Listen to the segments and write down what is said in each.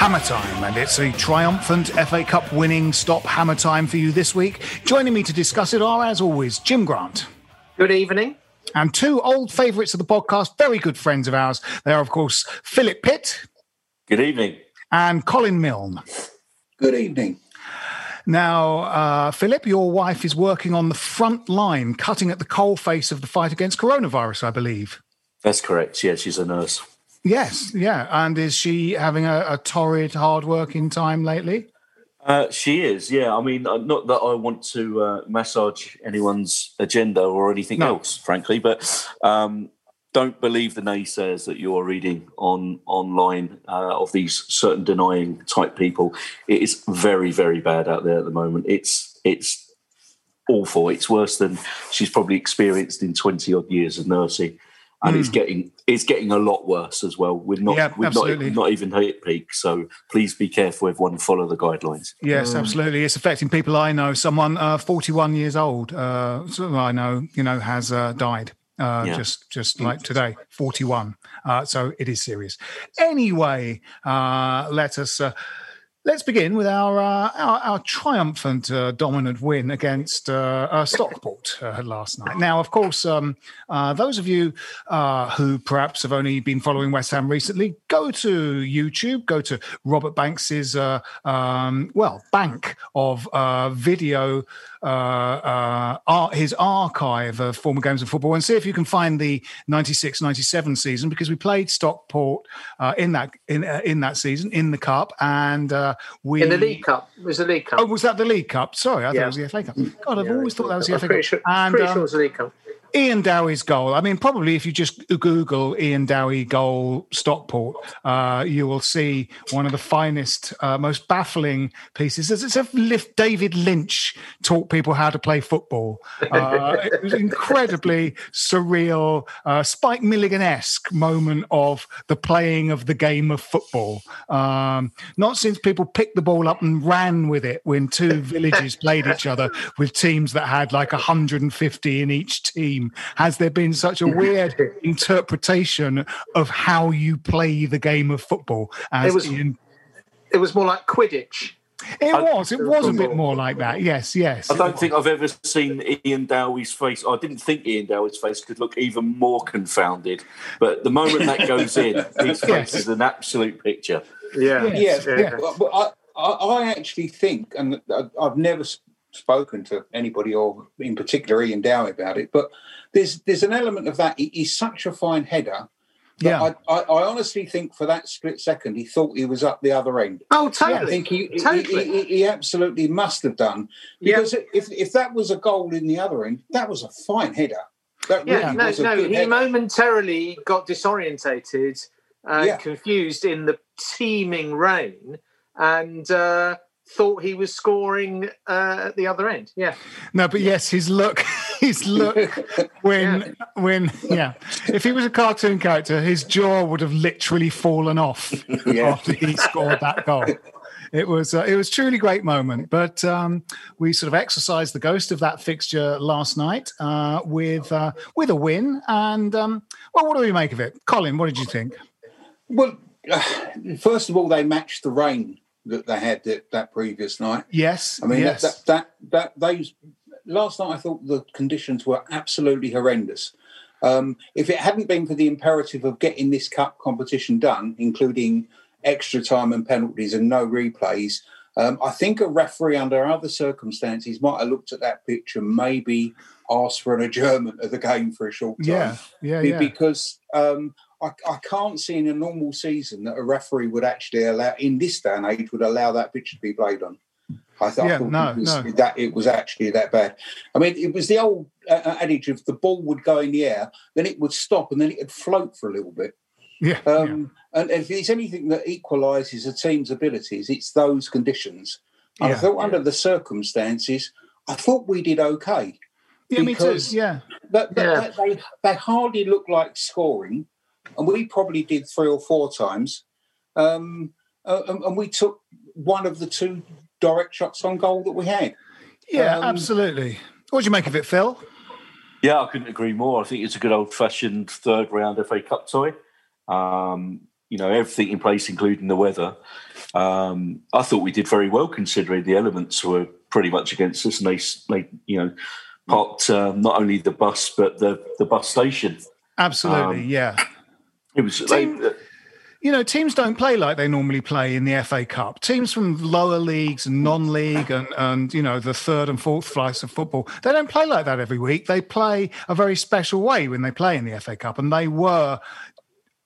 Hammer Time, and it's a triumphant FA Cup winning Stop Hammer Time for you this week. Joining me to discuss it are, as always, Jim Grant. Good evening. And two old favourites of the podcast, very good friends of ours. They are, of course, Philip Pitt. Good evening. And Colin Milne. Good evening. Now, uh, Philip, your wife is working on the front line, cutting at the coal face of the fight against coronavirus, I believe. That's correct. Yeah, she's a nurse. Yes, yeah. And is she having a, a torrid, hard-working time lately? Uh, she is, yeah. I mean, uh, not that I want to uh, massage anyone's agenda or anything no. else, frankly, but um, don't believe the naysayers that you are reading on online uh, of these certain denying type people. It is very, very bad out there at the moment. It's it's awful. It's worse than she's probably experienced in twenty odd years of nursing and mm. it's getting it's getting a lot worse as well. We're not yeah, we're not, not even hit peak, so please be careful, everyone. Follow the guidelines. Yes, mm. absolutely. It's affecting people I know. Someone uh, 41 years old, uh, I know, you know, has uh, died. Uh, yeah. Just, just like today, forty-one. Uh, so it is serious. Anyway, uh, let us uh, Let's begin with our uh, our, our, triumphant uh, dominant win against uh, uh Stockport uh, last night. Now, of course, um, uh, those of you who perhaps have only been following West Ham recently, go to YouTube, go to Robert Banks's um, well bank of video his archive of former games of football and see if you can find the 96-97 season because we played Stockport in that in in that season in the cup and uh, we in the League Cup it was the League Cup. Oh, was that the League Cup? Sorry, I yeah. thought it was the FA Cup. God, I've yeah, always thought that was the FA Cup. Sure, and, pretty um, sure it was the League Cup. Ian Dowie's goal. I mean, probably if you just Google Ian Dowie goal Stockport, uh, you will see one of the finest, uh, most baffling pieces. It's as if David Lynch taught people how to play football. Uh, it was incredibly surreal, uh, Spike Milligan esque moment of the playing of the game of football. Um, not since people picked the ball up and ran with it when two villages played each other with teams that had like 150 in each team team? Has there been such a weird interpretation of how you play the game of football? it was, Ian... it was more like Quidditch. It was. It was a bit more like that. Yes, yes. I don't think I've ever seen Ian Dowie's face. I didn't think Ian Dowie's face could look even more confounded. But the moment that goes in, his face yes. is an absolute picture. Yeah, yes. yeah. yeah. But I, I, I actually think, and I've never spoken to anybody or in particular Ian Dowie about it, but there's there's an element of that. He's such a fine header yeah, I, I, I, honestly think for that split second he thought he was up the other end. Oh, totally. I think he, totally. he, he, he absolutely must have done because yeah. if if that was a goal in the other end, that was a fine header. That yeah, really no, no. He header. momentarily got disorientated, and yeah. confused in the teeming rain, and. Uh, thought he was scoring uh, at the other end. Yeah. No, but yes, his look, his look when yeah. when yeah, if he was a cartoon character, his jaw would have literally fallen off yeah. after he scored that goal. It was uh, it was truly great moment, but um, we sort of exercised the ghost of that fixture last night uh, with uh, with a win. And um, well, what do we make of it, Colin? What did you think? Well, first of all, they matched the rain that they had that, that previous night. Yes, I mean yes. That, that, that that those last night I thought the conditions were absolutely horrendous. Um, if it hadn't been for the imperative of getting this cup competition done, including extra time and penalties and no replays, um, I think a referee under other circumstances might have looked at that pitch and maybe asked for an adjournment of the game for a short time. Yeah, yeah, yeah. Because um, I, I, can't see in a normal season that a referee would actually allow, in this day and age, would allow that pitch to be played on. I, th- yeah, I thought no, it was, no. that it was actually that bad. I mean, it was the old uh, uh, adage of the ball would go in the air, then it would stop, and then it would float for a little bit. Yeah. Um, yeah. And if there's anything that equalises a team's abilities, it's those conditions. And yeah, I thought, under the circumstances, I thought we did okay. Yeah, me too. Yeah. But, but they, they hardly looked like scoring and we probably did three or four times. Um, uh, and, and, we took one of the two direct shots on goal that we had. Yeah, um, absolutely. What do you make of it, Phil? Yeah, I couldn't agree more. I think it's a good old fashioned third round FA Cup tie. Um, you know, everything in place, including the weather. Um, I thought we did very well considering the elements were pretty much against us, and they, they you know, parked um, not only the bus but the the bus station. Absolutely, um, yeah. It was. Team, like, you know, teams don't play like they normally play in the FA Cup. Teams from lower leagues and non-league and, and you know the third and fourth flights of football, they don't play like that every week. They play a very special way when they play in the FA Cup, and they were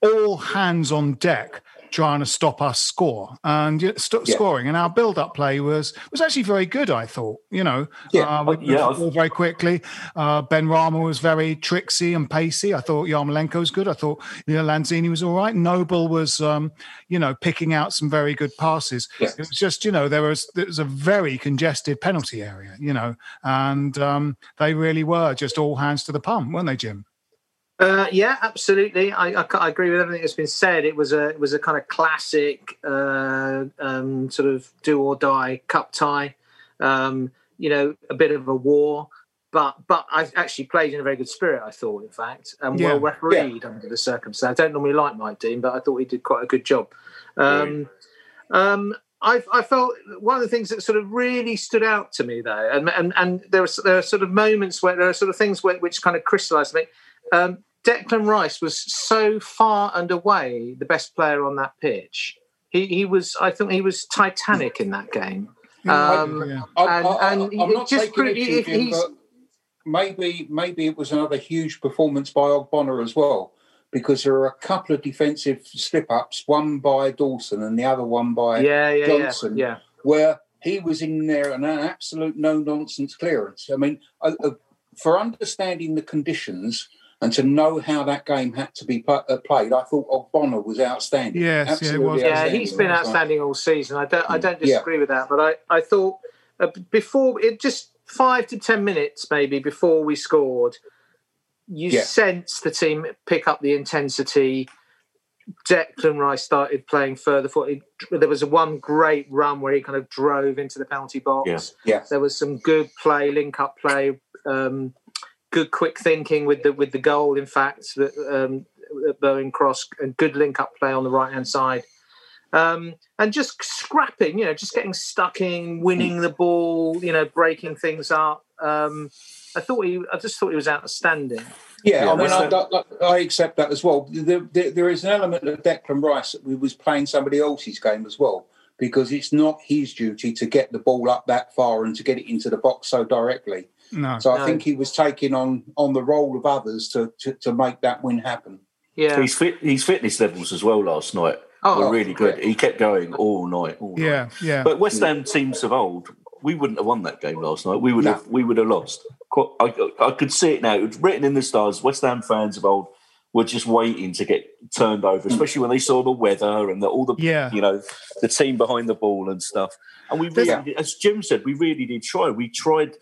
all hands on deck trying to stop us score and st- yeah. scoring. And our build-up play was was actually very good. I thought, you know, yeah, uh, yeah. very quickly. Uh, Benrahma was very tricksy and pacey. I thought Yarmolenko was good. I thought you know Lanzini was all right. Noble was, um, you know, picking out some very good passes. Yeah. It was just, you know, there was there was a very congested penalty area, you know, and um, they really were just all hands to the pump, weren't they, Jim? Uh, yeah, absolutely. I, I, I, agree with everything that's been said. It was a it was a kind of classic uh, um, sort of do or die cup tie. Um, you know, a bit of a war, but but I actually played in a very good spirit. I thought, in fact, and yeah. well refereed yeah. under the circumstances. I don't normally like Mike Dean, but I thought he did quite a good job. Um, um, I, I, felt one of the things that sort of really stood out to me though, and and, and there, are, there are sort of moments where there are sort of things where, which kind of crystallised me. Um, Declan Rice was so far and away the best player on that pitch. He, he was, I think, he was titanic in that game. Um, yeah. And, I, am not just taking it him, but maybe maybe it was another huge performance by Ogbonna as well, because there are a couple of defensive slip ups, one by Dawson and the other one by yeah, yeah, Johnson, yeah, yeah. where he was in there and an absolute no nonsense clearance. I mean, uh, uh, for understanding the conditions and to know how that game had to be uh, played, I thought Ogbonna was outstanding. Yes, Absolutely yeah, yeah, he's been outstanding all season. I don't, I don't disagree yeah. with that, but I, I thought uh, before it just five to ten minutes maybe before we scored, you yeah. sense the team pick up the intensity. Declan Rice started playing further forward. There was a one great run where he kind of drove into the penalty box. Yeah. yeah. There was some good play, link up play. Um, good quick thinking with the with the goal. In fact, that um, Bowen Cross and good link up play on the right hand side. Um, and just scrapping, you know, just getting stuck in, winning the ball, you know, breaking things up. Um, I thought he, I just thought he was outstanding. Yeah, yeah I mean, I, I, accept that as well. There, there, there is an element of Declan Rice that we was playing somebody else's game as well because it's not his duty to get the ball up that far and to get it into the box so directly. No, so I no. think he was taking on on the role of others to to, to make that win happen. Yeah, his fit his fitness levels as well last night oh, were really oh, good. He kept going all night. All night. Yeah, yeah. But West Ham teams of old, we wouldn't have won that game last night. We would no. have we would have lost. I, I could see it now. It was written in the stars. West Ham fans of old were just waiting to get turned over, especially when they saw the weather and the, all the yeah. you know the team behind the ball and stuff. And we really, yeah. as Jim said, we really did try. We tried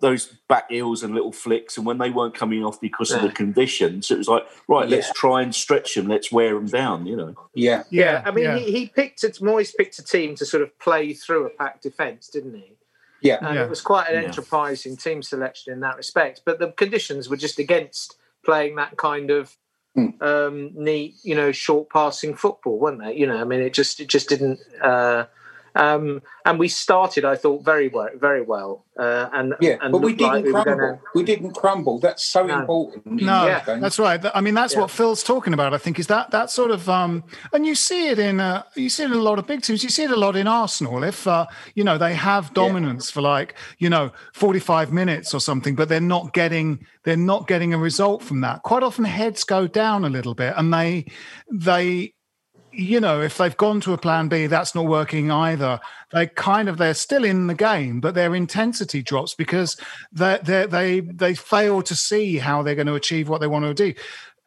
those back heels and little flicks, and when they weren't coming off because yeah. of the conditions, it was like, right, yeah. let's try and stretch them, let's wear them down, you know. Yeah, yeah. I mean, he, he picked it. Moyes picked a team to sort of play through a pack defence, didn't he? Yeah, and yeah. it was quite an enterprising team selection in that respect. But the conditions were just against playing that kind of mm. um, neat, you know, short passing football, weren't they? You know, I mean, it just it just didn't. Uh, um, and we started, I thought, very well, very well. Uh, and yeah, and but we didn't like we crumble. Gonna... We didn't crumble. That's so No. important. in No, these games. that's right. I mean, that's Yeah. what Phil's talking about. I think is that that sort of, um, and you see it in uh, you see it in a lot of big teams. You see it a lot in Arsenal. If uh, you know they have dominance for like you know forty five minutes or something, but they're not getting they're not getting a result from that. Quite often, heads go down a little bit, and they they you know, if they've gone to a plan B, that's not working either. They kind of they're still in the game, but their intensity drops because they they they they fail to see how they're going to achieve what they want to do.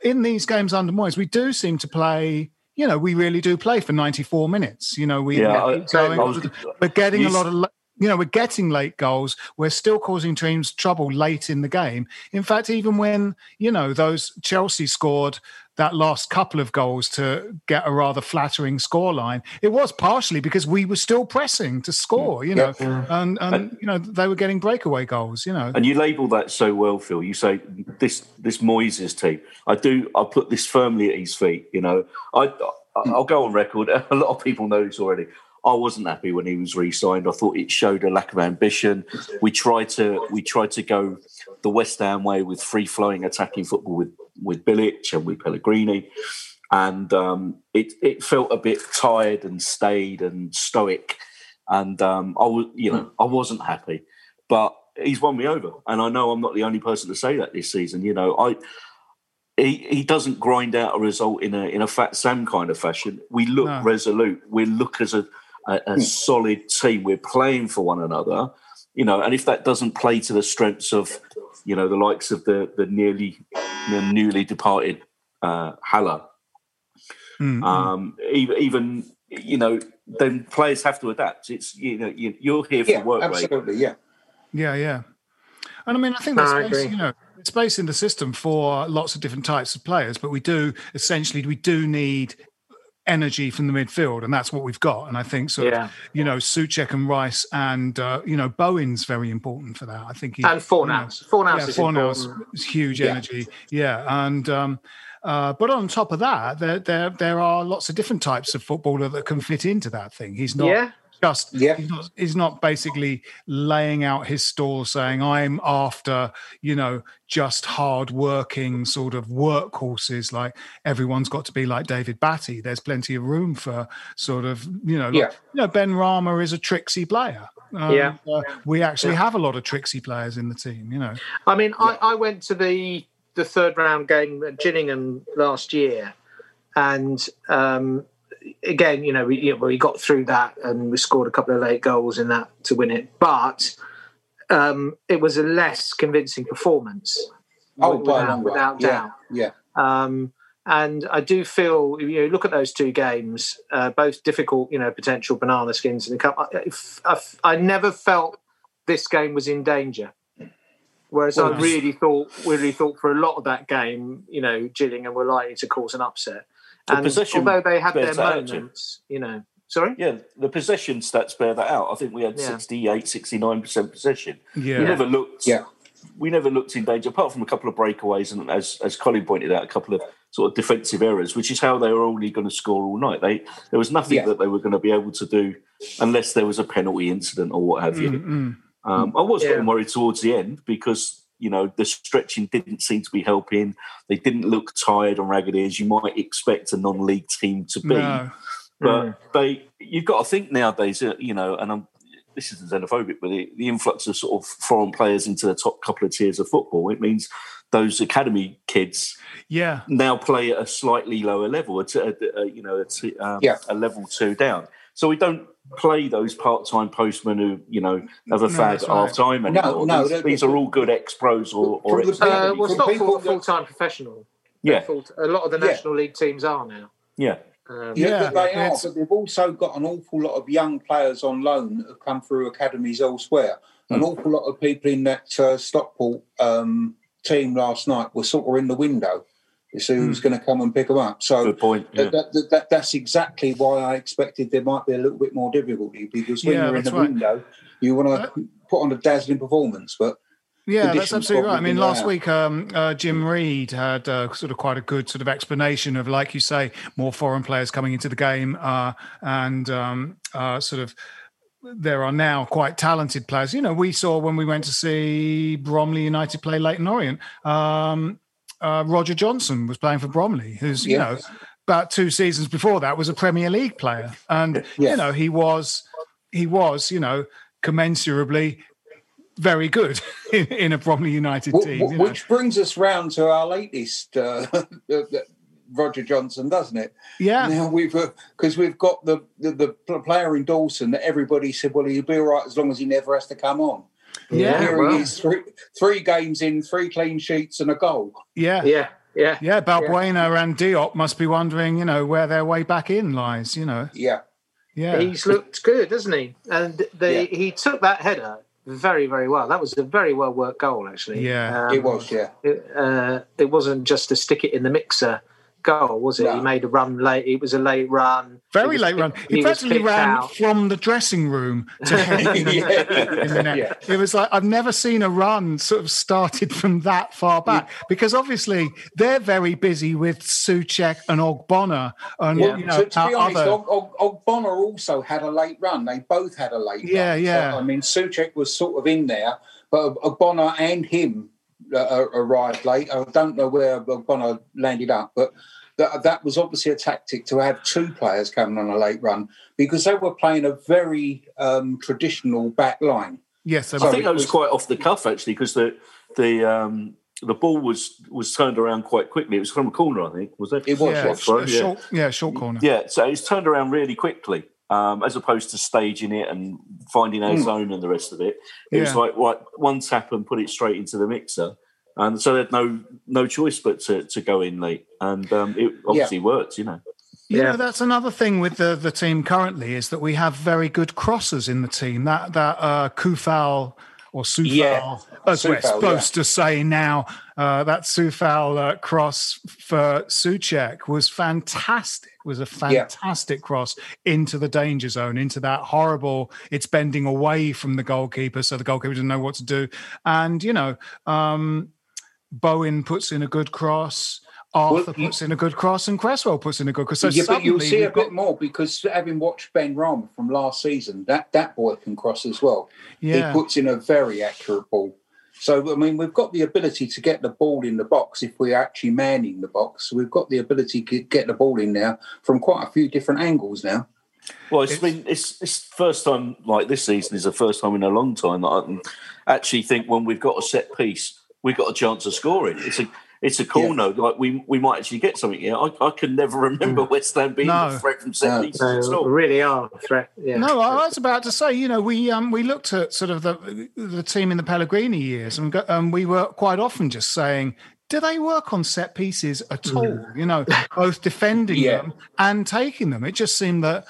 In these games under Moyes, we do seem to play. You know, we really do play for ninety four minutes. You know, we Yeah, I- going- I was- we're getting you a lot of. You know, we're getting late goals. We're still causing teams trouble late in the game. In fact, even when you know those Chelsea scored that last couple of goals to get a rather flattering scoreline, it was partially because we were still pressing to score. You know, and and you know they were getting breakaway goals. You know, And you label that so well, Phil. You say this this Moyes' team. I do. I put this firmly at his feet. You know, I I'll go on record. A lot of people know this already. I wasn't happy when he was re-signed. I thought it showed a lack of ambition. We tried to we tried to go the West Ham way with free flowing attacking football with with Bilic and with Pellegrini, and um, it it felt a bit tired and staid and stoic. And um, I was you know I wasn't happy, but he's won me over, and I know I'm not the only person to say that this season. You know I he, he doesn't grind out a result in a in a fat Sam kind of fashion. We look No. resolute. We look as a, a, a solid team. We're playing for one another, you know. And if that doesn't play to the strengths of, you know, the likes of the the nearly the newly departed uh, Haller, Mm, um, even even you know, then players have to adapt. It's you know you, you're here for Yeah, work rate. absolutely. Yeah. Yeah, yeah. And I mean, I think No, there's I space, you know, space in the system for lots of different types of players, but we do essentially we do need energy from the midfield, and that's what we've got. And I think sort Yeah. of you know Soucek and Rice and uh, you know Bowen's very important for that. I think he And Fornals. Fornals yeah, is Fornals important. huge Yeah. energy. Yeah, and um, uh, but on top of that, there there there are lots of different types of footballer that can fit into that thing. He's not Yeah. Just Yeah. he's not he's not basically laying out his stall saying I'm after you know just hard working sort of workhorses like everyone's got to be like David Batty. There's plenty of room for sort of you know like, Yeah. you know Benrahma is a tricksy player. Um, Yeah. uh, we actually Yeah. have a lot of tricksy players in the team. You know. I mean, I, I went to the the third round game at Gillingham last year, and um, again, you know, we you know, we got through that and we scored a couple of late goals in that to win it, but um, it was a less convincing performance. Oh, by a without, long way. without Yeah. doubt. Yeah. Um, and I do feel, you know, look at those two games, uh, both difficult, you know, potential banana skins in the cup. I, I, I never felt this game was in danger. Whereas Well, I really thought, really thought for a lot of that game, you know, Gillingham were likely to cause an upset. The And possession although they had their bears out, moments, you know, sorry, Yeah, the possession stats bear that out. I think we had Yeah. 68, 69% possession. Yeah. We never looked Yeah. we never looked in danger apart from a couple of breakaways and as as Colin pointed out, a couple of sort of defensive errors, which is how they were only going to score all night. They there was nothing Yeah. that they were going to be able to do unless there was a penalty incident or what have you. Mm-mm. Um, I was Yeah. getting worried towards the end because you know the stretching didn't seem to be helping. They didn't look tired and raggedy as you might expect a non-league team to be. No. But they, you've got to think nowadays, uh, you know, and I'm, this isn't xenophobic, but the, the influx of sort of foreign players into the top couple of tiers of football, it means those academy kids Yeah. now play at a slightly lower level, a, t- a- a- you know, a, t- um, Yeah. a level two down. So we don't play those part-time postmen who, you know, have a No, fag that's at right. half time anymore. no, these, they're- these are all good ex-pros or, or From the- Uh, well, it's not full, full-time professional. Yeah, Full, a lot of the Yeah. National League teams are now. yeah. Um, Yeah, Yeah, they are, but they've also got an awful lot of young players on loan that have come through academies elsewhere. An Hmm. awful lot of people in that uh, Stockport um, team last night were sort of in the window see who's going to come and pick them up. So Good point. Yeah. that, that, that, that's exactly why I expected there might be a little bit more difficulty because when Yeah, you're in the right. window, you want to put on a dazzling performance. But Yeah, that's absolutely right. I mean, last allow. week, um, uh, Jim Reed had uh, sort of quite a good sort of explanation of, like you say, more foreign players coming into the game, uh, and um, uh, sort of there are now quite talented players. You know, we saw when we went to see Bromley United play Leyton Orient. Um, uh, Roger Johnson was playing for Bromley, who's you know about two seasons before that was a Premier League player, and you know he was he was you know commensurably very good in, in a Bromley United team. wh- you know. which brings us round to our latest uh, Roger Johnson, doesn't it? Yeah. Now we've because we've got the, the the player in Dawson that everybody said, well, he'll be all right as long as he never has to come on. Yeah, Here well. he is, three, three games in, three clean sheets and a goal. Yeah. Yeah, yeah. Yeah, Balbuena and Diop must be wondering, you know, where their way back in lies, you know. Yeah. Yeah. He's looked good, hasn't he? And they, Yeah. he took that header very, very well. That was a very well worked goal, actually. Yeah. Um, it was, yeah. It, uh, it wasn't just to stick it in the mixer goal, was it? No. He made a run late. It was a late run. Very He was late run. picked- He, was practically ran out. from the dressing room to head in, Yeah. in the net. Yeah. It was like I've never seen a run sort of started from that far back because obviously they're very busy with Soucek and Ogbonna and Yeah. you know to, to be honest, other. Og, Og, Ogbonna also had a late run. They both had a late Yeah, run. yeah. So, I mean, Soucek was sort of in there, but Ogbonna and him uh, uh, arrived late. I don't know where Ogbonna landed up, but that, that was obviously a tactic to have two players coming on a late run because they were playing a very um, traditional back line. yes, they I think that was was- quite off the cuff actually, because the the um, the ball was was turned around quite quickly. It was from a corner, I think, was it? It was, yeah, yeah. sh- Throw, a short, yeah, short corner. Yeah, so it's turned around really quickly, um, as opposed to staging it and finding our zone and the rest of it. It was Hmm. Like right, one tap and put it straight into the mixer, and so they had no no choice but to, to go in late, and um, it obviously worked, you know. You Yeah. know, that's another thing with the, the team currently is that we have very good crossers in the team. That that uh, Kufal or Sufal, Yeah. as we're Sufal, supposed to say now, uh, that Sufal uh, cross for Soucek was fantastic. Was a Yeah. fantastic cross into the danger zone, into that horrible. It's bending away from the goalkeeper, so the goalkeeper doesn't know what to do. And you know, um, Bowen puts in a good cross. Arthur Well, puts in a good cross, and Cresswell puts in a good cross. So yeah, but you'll see a got- bit more because having watched Benrahma from last season, that that boy can cross as well. Yeah. He puts in a very accurate ball. So I mean, we've got the ability to get the ball in the box if we're actually manning the box. We've got the ability to get the ball in now from quite a few different angles now. Well, it's been it's it's first time like this season is the first time in a long time that I can actually think when we've got a set piece, we've got a chance of scoring. It's a it's a corner. Like we we might actually get something here. I, I can never remember West Ham being No. a threat from set No. pieces at So all. really are a threat. Yeah. No, I was about to say, you know, we um we looked at sort of the the team in the Pellegrini years, and go, um, we were quite often just saying, do they work on set pieces at all? You know, both defending Yeah. them and taking them. It just seemed that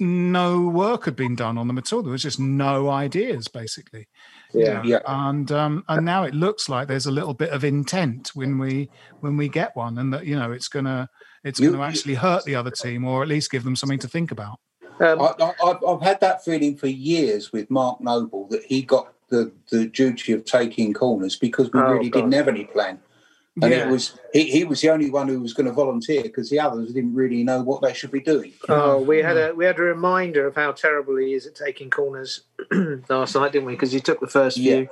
no work had been done on them at all. There was just no ideas, basically. Yeah. Yeah. and um, and now it looks like there's a little bit of intent when we when we get one, and that you know it's gonna it's You- going to actually hurt the other team, or at least give them something to think about. Um, I, I, I've- I've had that feeling for years with Mark Noble that he got the, the duty of taking corners because we Oh, really God. didn't have any plan. And Yeah. it was he, he was the only one who was going to volunteer because the others didn't really know what they should be doing. Oh, we had a we had a reminder of how terrible he is at taking corners last night, didn't we? Because he took the first few,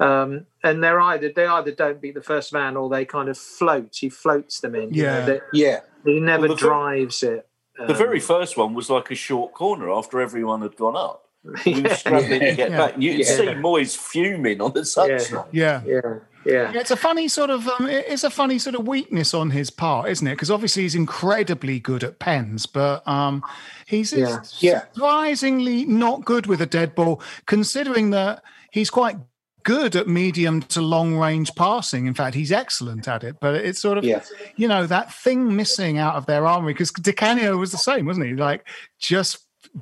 um, and they're either they either don't beat the first man or they kind of float. He floats them in. you know, Yeah. yeah. He never Well, the ver- drives it. The Um, very first one was like a short corner after everyone had gone up. We were Yeah. struggling to get Yeah. back. You Yeah. see Moyes fuming on the touchline. Yeah. Yeah. Yeah. It's a funny sort of um, it's a funny sort of weakness on his part, isn't it? Because obviously he's incredibly good at pens, but um, he's Yeah. Yeah. surprisingly not good with a dead ball, considering that he's quite good at medium to long range passing. In fact, he's excellent at it. But it's sort of Yeah. you know that thing missing out of their armory because Di Canio was the same, wasn't he? Like just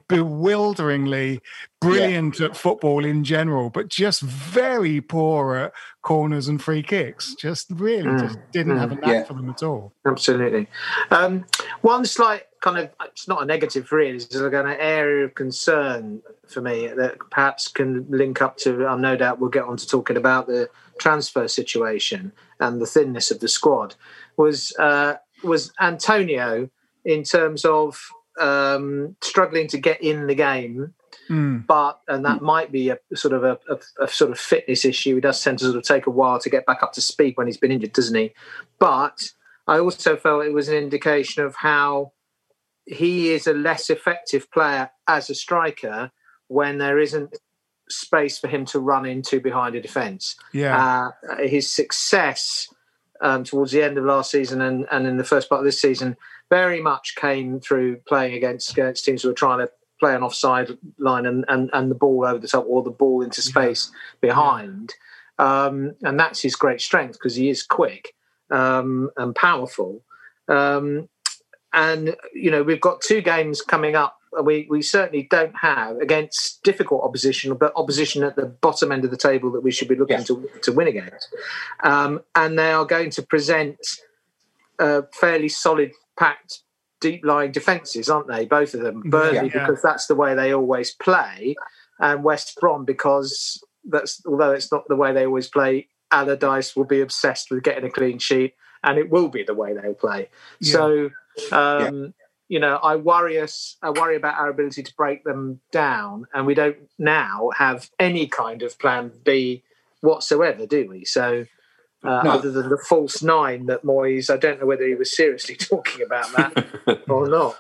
bewilderingly brilliant at football in general, but just very poor at corners and free kicks. Just really Mm, just didn't have a mm, knack yeah. for them at all. Absolutely. Um, one slight kind of, it's not a negative really, it's like an area of concern for me that perhaps can link up to, i'm no doubt we'll get on to talking about the transfer situation and the thinness of the squad, was, uh, was Antonio in terms of um, struggling to get in the game Mm. but and that might be a sort of a, a, a sort of fitness issue. He does tend to sort of take a while to get back up to speed when he's been injured, doesn't he? But I also felt it was an indication of how he is a less effective player as a striker when there isn't space for him to run into behind a defence. Yeah. Uh, his success um, towards the end of last season and, and in the first part of this season very much came through playing against, against teams who were trying to play an offside line and, and, and the ball over the top or the ball into space behind. Um, and that's his great strength because he is quick um, and powerful. Um, and, you know, we've got two games coming up. We, we certainly don't have against difficult opposition, but opposition at the bottom end of the table that we should be looking to, to win against. Um, and they are going to present uh, fairly solid, packed, deep lying defences, aren't they? Both of them. Burnley, Yeah. because that's the way they always play, and West Brom, because that's although it's not the way they always play, Allardyce will be obsessed with getting a clean sheet, and it will be the way they'll play. Yeah. So, um, you know, I worry us. I worry about our ability to break them down, and we don't now have any kind of plan B whatsoever, do we? So. Uh, No. Other than the false nine that Moyes, I don't know whether he was seriously talking about that or not.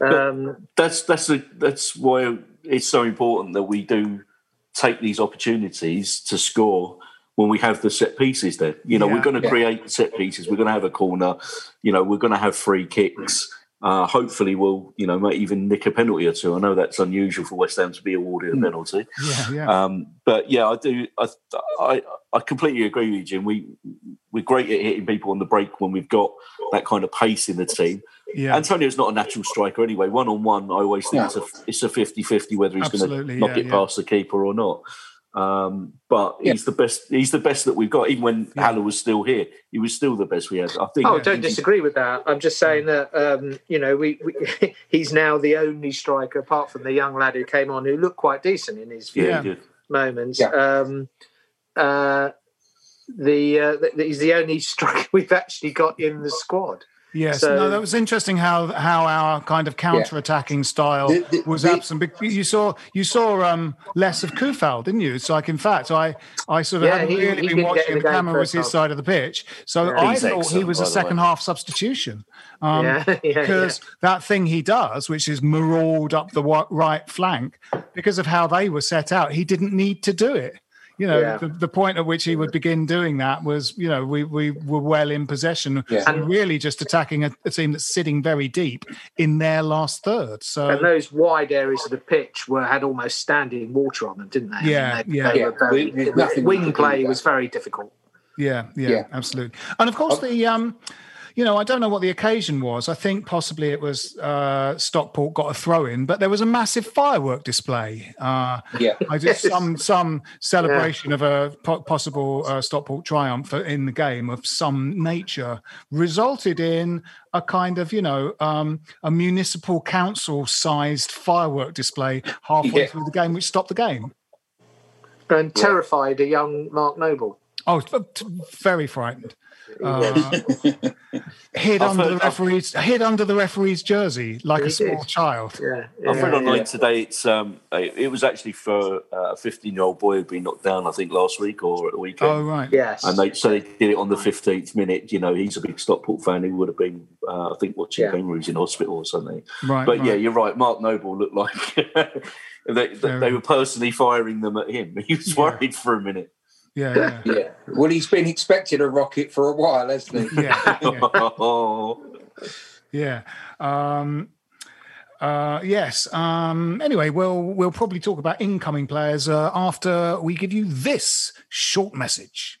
Um, that's that's a, that's why it's so important that we do take these opportunities to score when we have the set pieces there. You know, Yeah. we're going to Yeah. create set pieces. We're going to have a corner. You know, we're going to have free kicks. Uh, hopefully, we'll you know might even nick a penalty or two. I know that's unusual for West Ham to be awarded a penalty. Yeah, yeah. Um, but yeah, I do. I, I I completely agree with you, Jim. We we're great at hitting people on the break when we've got that kind of pace in the team. Yeah. Antonio's not a natural striker anyway. One on one, I always think No. it's a it's a 50-50 whether he's going to knock yeah, it yeah. past the keeper or not. Um, but Yeah. he's the best. He's the best that we've got. Even when Haller was still here, he was still the best we had. I think. Oh, I don't think he- disagree with that. I'm just saying that um, you know we, we he's now the only striker apart from the young lad who came on who looked quite decent in his few Yeah, Yeah. moments. Yeah. Um, uh, the, uh, the he's the only striker we've actually got in the squad. Yes, So- no, that was interesting how how our kind of counter-attacking style The- the- was the- absent. But You saw you saw um, less of Kufal, didn't you? It's like, in fact, I I sort of Yeah, hadn't he- really he been watching. The camera was his half. side of the pitch, so Yeah. I He's thought he was a second way. half substitution. Um, Yeah, yeah, yeah. because that thing he does, which is maraud up the right flank, because of how they were set out, he didn't need to do it. You know, Yeah. the, the point at which he would begin doing that was, you know, we, we were well in possession Yeah. and really just attacking a, a team that's sitting very deep in their last third. So And those wide areas of the pitch were had almost standing water on them, didn't they? Yeah, they- yeah. they Yeah, were very- we- there's nothing we wing play was very difficult. Yeah, yeah, Yeah. absolutely. And of course, the um, you know, I don't know what the occasion was. I think possibly it was uh, Stockport got a throw in, but there was a massive firework display. Uh, Yeah. I did some some celebration of a po- possible uh, Stockport triumph in the game of some nature resulted in a kind of you know um, a municipal council sized firework display halfway Yeah. through the game, which stopped the game. and terrified a young Mark Noble. Oh, very frightened. Uh, hid under the referee's hid under the referee's jersey like a small child. Yeah, I've read online today. It's um, it was actually for uh, a 15 year old boy who'd been knocked down. I think last week or at the weekend. Oh right, yes. And they so they did it on the 15th minute. You know, he's a big Stockport fan. He would have been, uh, I think, watching Yeah. Kangaroos in hospital or something. Right, But yeah, you're right. Mark Noble looked like they, they, they were personally firing them at him. He was worried for a minute. Yeah, yeah. Yeah. Well, he's been expecting a rocket for a while, hasn't he? Yeah, yeah. Yeah. Um, uh, yes. Um, anyway, we'll we'll probably talk about incoming players uh, after we give you this short message.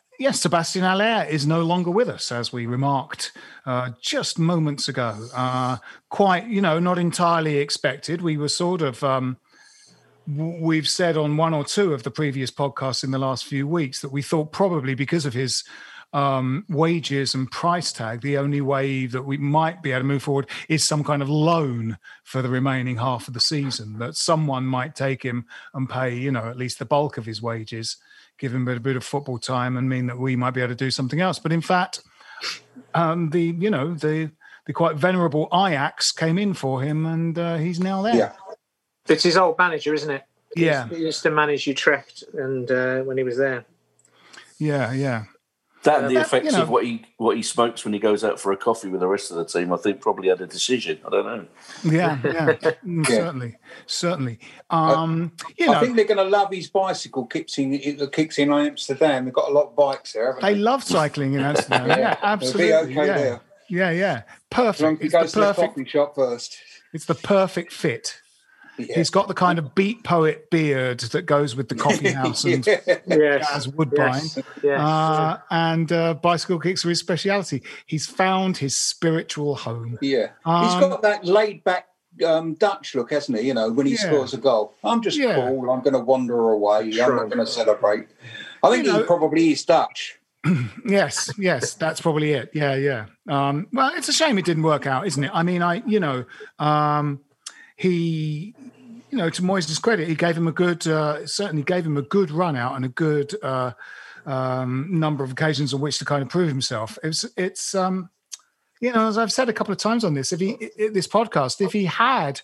yes, Sebastian Haller is no longer with us, as we remarked uh, just moments ago. Uh, quite, you know, not entirely expected. We were sort of. Um, We've said on one or two of the previous podcasts in the last few weeks that we thought probably because of his um, wages and price tag, the only way that we might be able to move forward is some kind of loan for the remaining half of the season. That someone might take him and pay, you know, at least the bulk of his wages, give him a bit, of football time, and mean that we might be able to do something else. But in fact, um, the you know the the quite venerable Ajax came in for him, and uh, he's now there. Yeah. It's his old manager, isn't it? Yeah. He used to manage Utrecht, and uh, when he was there. yeah, yeah. That and the Uh, effects you know- of what he what he smokes when he goes out for a coffee with the rest of the team, I think probably had a decision. I don't know. Yeah, yeah, Mm, Yeah. certainly, certainly. Um, you know, I think they're going to love his bicycle kicks in that kicks in on Amsterdam. They've got a lot of bikes there, haven't they they? love cycling in Amsterdam. yeah, They'll absolutely. be okay yeah. there. yeah, yeah, As long as perfect. he It's the goes to the perfect. coffee shop first. It's the perfect fit. Yeah. He's got the kind of beat poet beard that goes with the coffee house and Yes. jazz woodbine. Yes. yes. Uh, and uh, bicycle kicks are his speciality. He's found his spiritual home. Yeah, Um, he's got that laid back um, Dutch look, hasn't he? You know, when he Yeah. scores a goal, I'm just Yeah. cool. I'm going to wander away. I'm not going to celebrate. I think You know- he probably is Dutch. Yes, yes, that's probably it. Yeah, yeah. Um, well, it's a shame it didn't work out, isn't it? I mean, I, you know, um, he, you know, to Moyes' credit, he gave him a good, uh, certainly gave him a good run out and a good uh, um, number of occasions on which to kind of prove himself. It's, it's, um, you know, as I've said a couple of times on this, if he, this podcast, if he had,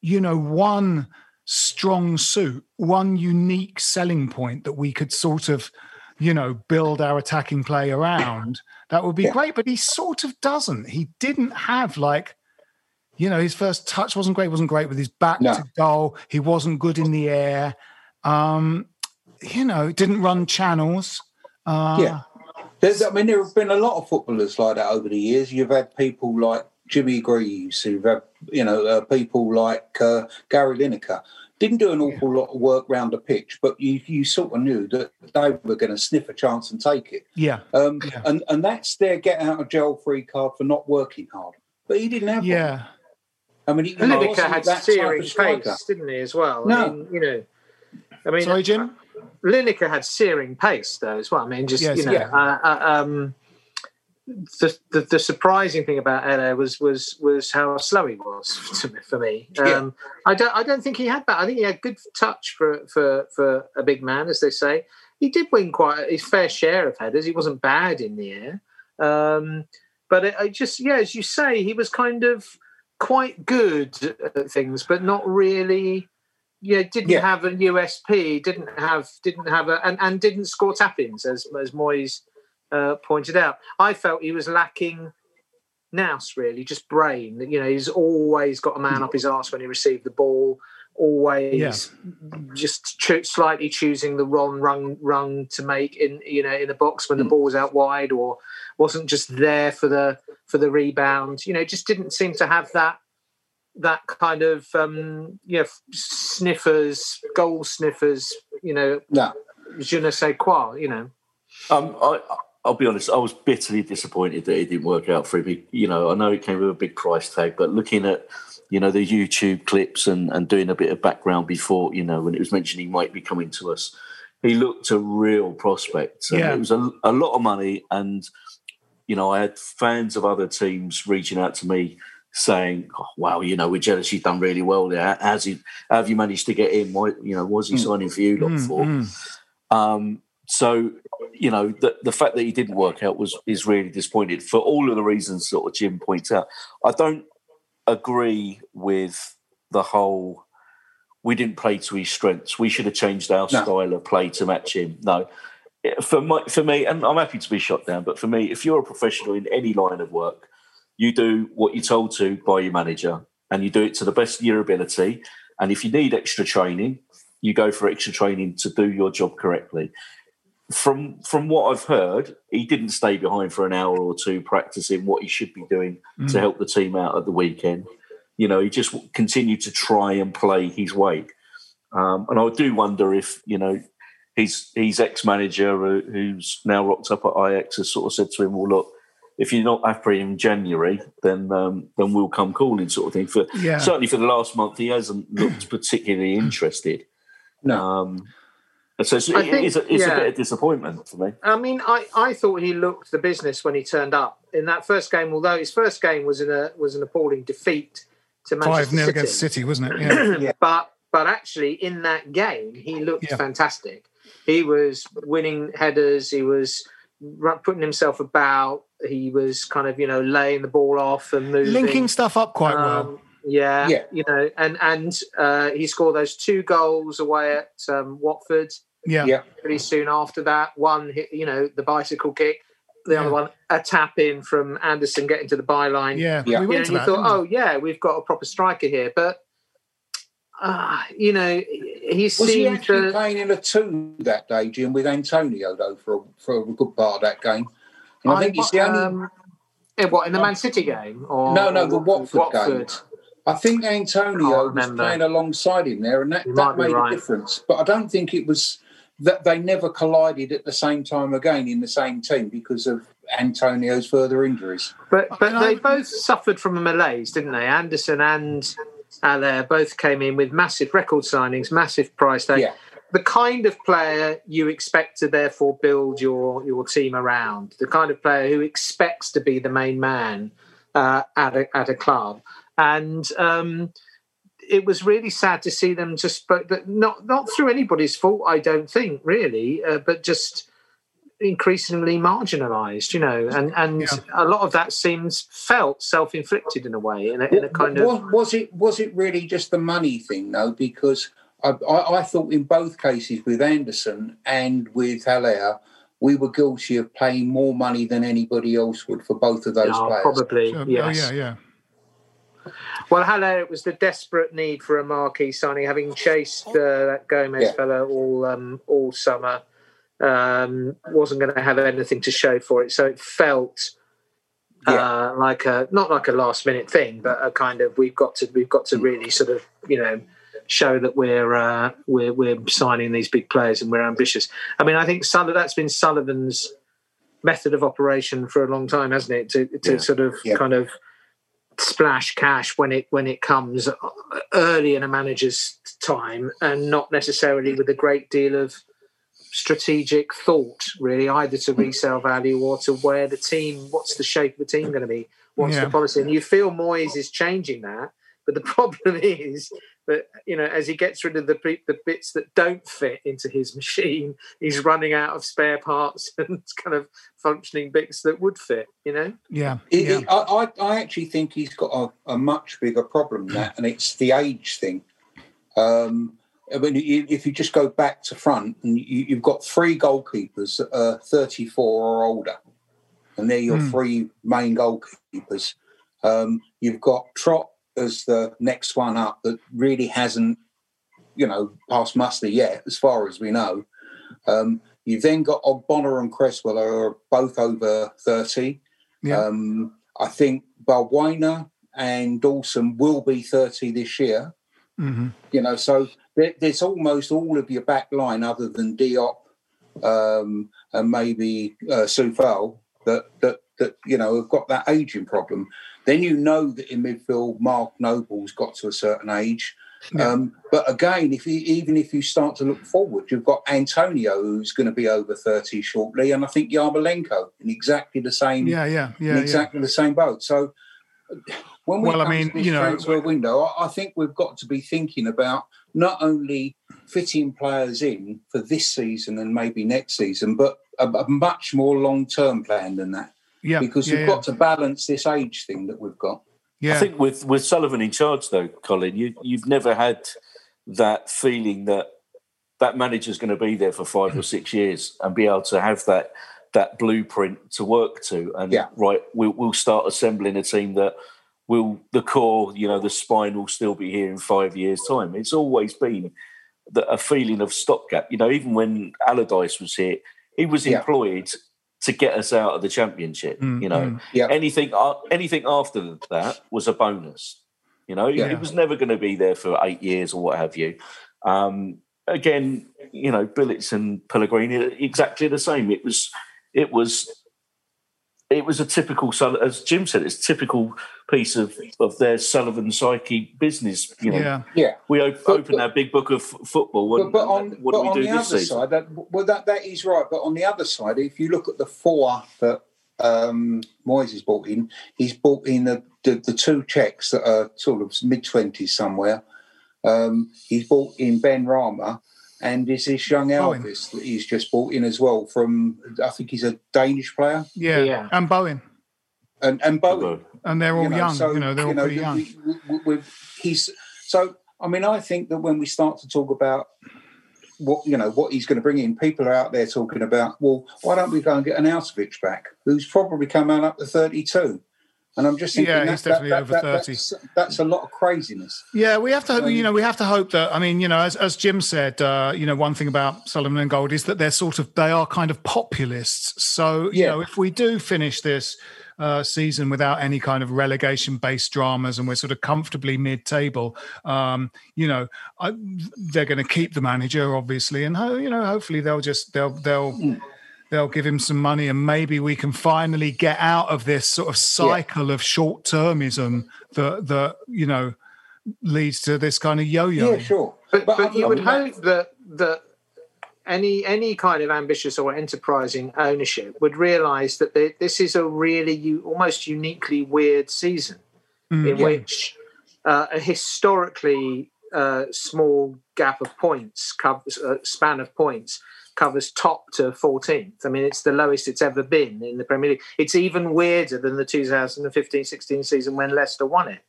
you know, one strong suit, one unique selling point that we could sort of, you know, build our attacking play around, that would be great. But he sort of doesn't. He didn't have like, you know, his first touch wasn't great, wasn't great with his back No. to goal. He wasn't good in the air. Um, you know, didn't run channels. Uh, Yeah. There's, I mean, there have been a lot of footballers like that over the years. You've had people like Jimmy Greaves, who've had, you know, uh, people like uh, Gary Lineker. Didn't do an awful lot of work round the pitch, but you, you sort of knew that they were going to sniff a chance and take it. Yeah. Um, and, and that's their get out of jail free card for not working hard. But he didn't have one. Yeah. I mean, he, he Lineker had that searing pace, didn't he, as well? No. I mean, you know, I mean, Sorry, Jim? Lineker had searing pace, though, as well. I mean, just, Yes, you know, yeah. uh, uh, um, the, the the surprising thing about Haller was was was how slow he was to, me- for me. Um, I don't I don't think he had that. I think he had good touch for for for a big man, as they say. He did win quite his fair share of headers. He wasn't bad in the air, um, but it, I just yeah, as you say, he was kind of quite good at things, but not really. Yeah, didn't Yeah. have a USP. Didn't have didn't have a and, and didn't score tap-ins as as Moyes uh, pointed out. I felt he was lacking nous really, just brain. You know, he's always got a man up his arse when he received the ball. Always just cho- slightly choosing the wrong rung rung to make in you know in the box when the ball was out wide, or wasn't just there for the for the rebound. You know, just didn't seem to have that that kind of um, you know sniffers, goal sniffers. You know, no. je ne sais quoi. You know. Um, I, I'll be honest. I was bitterly disappointed that it didn't work out for him. You know, I know it came with a big price tag, but looking at you know the YouTube clips and, and doing a bit of background before, you know, when it was mentioned he might be coming to us, he looked a real prospect. Yeah. it was a, a lot of money, and you know, I had fans of other teams reaching out to me saying, oh, "Wow, you know, we're jealous. You've done really well there. How's he? How have you managed to get in? Why, you know, was he signing for you lot Mm, for?" mm. Um, so you know the the fact that he didn't work out was is really disappointing for all of the reasons sort of Jim points out. I don't agree with the whole. We didn't play to his strengths. We should have changed our No. style of play to match him. No, for my, for me, and I'm happy to be shot down, but for me, if you're a professional in any line of work, you do what you're told to by your manager, and you do it to the best of your ability. And if you need extra training, you go for extra training to do your job correctly. From from what I've heard, he didn't stay behind for an hour or two practicing what he should be doing Mm. to help the team out at the weekend. You know, he just continued to try and play his way. Um, and I do wonder if you know his his ex manager, who's now rocked up at Ajax, has sort of said to him, "Well, look, if you're not happy in January, then um, then we'll come calling," sort of thing. For Yeah. certainly for the last month, he hasn't looked particularly interested. No. Um, so it's, think- is a, it's yeah. a bit of disappointment for me. I mean, I, I thought he looked the business when he turned up in that first game. Although his first game was in a was an appalling defeat to Five Manchester 0 City. against City, wasn't it? Yeah. But but actually, in that game, he looked Yeah. fantastic. He was winning headers. He was putting himself about. He was kind of you know laying the ball off and moving, Linking stuff up quite well. Um, Yeah, Yeah. you know, and and uh, he scored those two goals away at um, Watford Yeah. Yeah. pretty soon after that. One, hit, you know, the bicycle kick. The other one, a tap in from Anderson getting to the byline. Yeah. Yeah. We You, know, to you that. thought, didn't we? oh yeah, we've got a proper striker here, but uh, you know, he Was he actually to. playing in a two that day, Jim, with Antonio though for a, for a good part of that game? And I, think it's the only. um, in what in the Man City game or No, no, the Watford game. I think Antonio Can't was playing alongside him there, and that, You that made right. a difference. But I don't think it was that they never collided at the same time again in the same team because of Antonio's further injuries. But but they I- both suffered from a malaise, didn't they? Anderson and Haller both came in with massive record signings, massive price tag. Yeah. The kind of player you expect to therefore build your your team around. The kind of player who expects to be the main man uh, at a at a club, and um, it was really sad to see them just, but but not not through anybody's fault, I don't think, really, uh, but just increasingly marginalised, you know, and and Yeah. a lot of that seems felt self inflicted in a way, in a, in a kind was, of was it was it really just the money thing though? Because I, I, I thought in both cases with Anderson and with Haller, we were guilty of paying more money than anybody else would for both of those Yeah, players. probably Sure. yes. Oh, yeah, yeah. Well, hello. It was the desperate need for a marquee signing, having chased uh, that Gomez Yeah. fellow all um, all summer. Um, wasn't going to have anything to show for it, so it felt uh, like a not like a last minute thing, but a kind of we've got to we've got to really sort of you know show that we're uh, we're we're signing these big players and we're ambitious. I mean, I think Sullivan, that's been Sullivan's method of operation for a long time, hasn't it? To to Yeah. sort of Yeah. kind of splash cash when it when it comes early in a manager's time and not necessarily with a great deal of strategic thought really either to resale value or to where the team what's the shape of the team going to be what's Yeah. the policy and you feel Moyes is changing that But the problem is that you know, as he gets rid of the the bits that don't fit into his machine, he's running out of spare parts and kind of functioning bits that would fit. You know. Yeah. It, yeah. It, I, I actually think he's got a, a, much bigger problem than that, and it's the age thing. Um, I mean, if you just go back to front, and you, have got three goalkeepers that are 34 or older, and they're your mm. three main goalkeepers. Um, you've got Trott as the next one up that really hasn't, you know, passed muster yet, as far as we know. Um, you've then got Ogbonna and Cresswell who are both over 30. Yeah. Um, I think Balbuena and Dawson will be 30 this year. Mm-hmm. You know, so there's almost all of your back line other than Diop um, and maybe uh, Coufal that, that, that, you know, have got that aging problem. Then you know that in midfield, Mark Noble's got to a certain age. Yeah. Um, but again, if you, even if you start to look forward, you've got Antonio who's going to be over thirty shortly, and I think Yarmolenko in exactly the same, yeah, yeah, yeah, exactly yeah. the same boat. So when we well, come I mean, you know, transfer window, I think we've got to be thinking about not only fitting players in for this season and maybe next season, but a, a much more long-term plan than that. Yeah, because yeah, we've yeah. got to balance this age thing that we've got. Yeah. I think with with Sullivan in charge, though, Colin, you you've never had that feeling that that manager's going to be there for five or six years and be able to have that that blueprint to work to. And yeah. right, we'll, we'll start assembling a team that will the core, you know, the spine will still be here in five years' time. It's always been the, a feeling of stopgap. You know, even when Allardyce was here, he was Yeah. employed to get us out of the championship. Mm, you know, mm. Yeah. anything uh, anything after that was a bonus. You know, Yeah. he was never going to be there for eight years or what have you. Um, again, you know, Bilic and Pellegrini exactly the same. It was, it was, it was a typical, as Jim said, it's a typical piece of of their Sullivan psyche business. You know, Yeah. Yeah. we op- But- open our big book of f- football. But, And, but on, what but do we on do the this other season? side, that, well, that, that is right. But on the other side, if you look at the four that um, Moyes has brought in, he's bought in the, the, the two Czechs that are sort of mid 20s somewhere. Um, he's bought in Benrahma and is this young Bowen. Elvis that he's just brought in as well from, I think he's a Danish player. yeah, Yeah. and Bowen, And, and Bowen. and they're all you know, young. so, you know, they're all know, pretty young. we- we- we- he's so. I mean, I think that when we start to talk about what you know what he's going to bring in, people are out there talking about, well, why don't we go and get an Arnautovic back, who's probably come out up to thirty-two? And I'm just thinking, Yeah, he's definitely that- over that- 30. That's, that's a lot of craziness. Yeah, we have to hope. Um, you know, we have to hope that. I mean, you know, as as Jim said, uh, you know, one thing about Sullivan and Gold is that they're sort of they are kind of populists. So you Yeah. know, if we do finish this uh, season without any kind of relegation based dramas and we're sort of comfortably mid table, um, you know, I, they're going to keep the manager obviously, and ho- you know, hopefully they'll just they'll they'll. Hmm. They'll give him some money, and maybe we can finally get out of this sort of cycle of short termism that that you know leads to this kind of yo-yo. Yeah, sure. But, but, other you would than that- hope that that any any kind of ambitious or enterprising ownership would realise that they, this is a really u- almost uniquely weird season Mm. in which uh, a historically uh, small gap of points covers uh, span of points covers top to 14th. I mean, it's the lowest it's ever been in the Premier League. It's even weirder than the 2015-16 season when Leicester won it,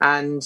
and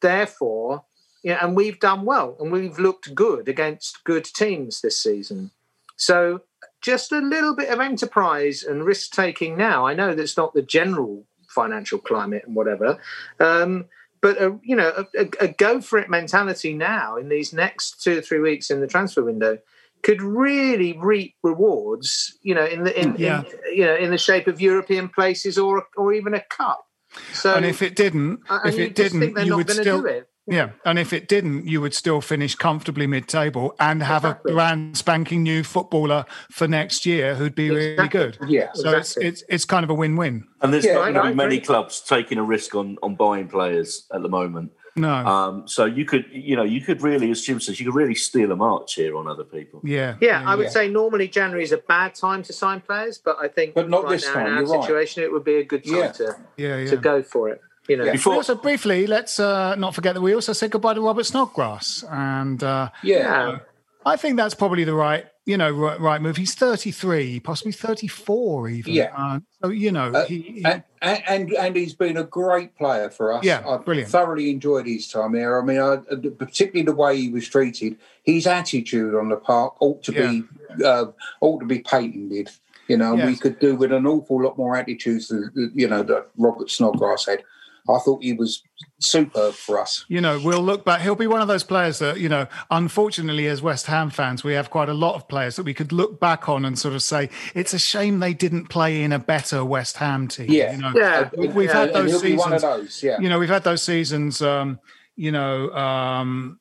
therefore, know, and we've done well and we've looked good against good teams this season. So just a little bit of enterprise and risk taking now. I know that's not the general financial climate and whatever, um, but a, you know, a, a, a go for it mentality now in these next two or three weeks in the transfer window could really reap rewards. You know, in the in, hmm, Yeah. in you know in the shape of European places or or even a cup. So and if it didn't, and if you it didn't, you not would still do it. Yeah, and if it didn't, you would still finish comfortably mid-table and have Exactly. a brand spanking new footballer for next year who'd be really good. Yeah, So exactly. it's it's it's kind of a win-win. And there's Yeah, not going to be many clubs taking a risk on on buying players at the moment. No, Um, so you could, you know, you could really, as Jim says, you could really steal a march here on other people. yeah, Yeah, I would Yeah. say normally January is a bad time to sign players, but I think But not right this now time, in our you're right. situation it would be a good time Yeah. to yeah, yeah. to go for it. You know, yeah. we also briefly let's uh, not forget that we also said goodbye to Robert Snodgrass, and uh, yeah, I think that's probably the right you know right, right move. He's thirty three, possibly thirty four, even. Yeah. Uh, so you know, uh, he, he, and, and and he's been a great player for us. Yeah, I've brilliant. Thoroughly enjoyed his time here. I mean, I, particularly the way he was treated. His attitude on the park ought to Yeah. be uh, ought to be patented. You know, Yes. we could do with an awful lot more attitudes than you know that Robert Snodgrass had. I thought he was superb for us. you know, we'll look back. He'll be one of those players that, you know, unfortunately, as West Ham fans, we have quite a lot of players that we could look back on and sort of say, it's a shame they didn't play in a better West Ham team. Yeah. You know, Yeah. We- we've Yeah, had those he'll be seasons. one of those. Yeah, You know, we've had those seasons, um, you know, um,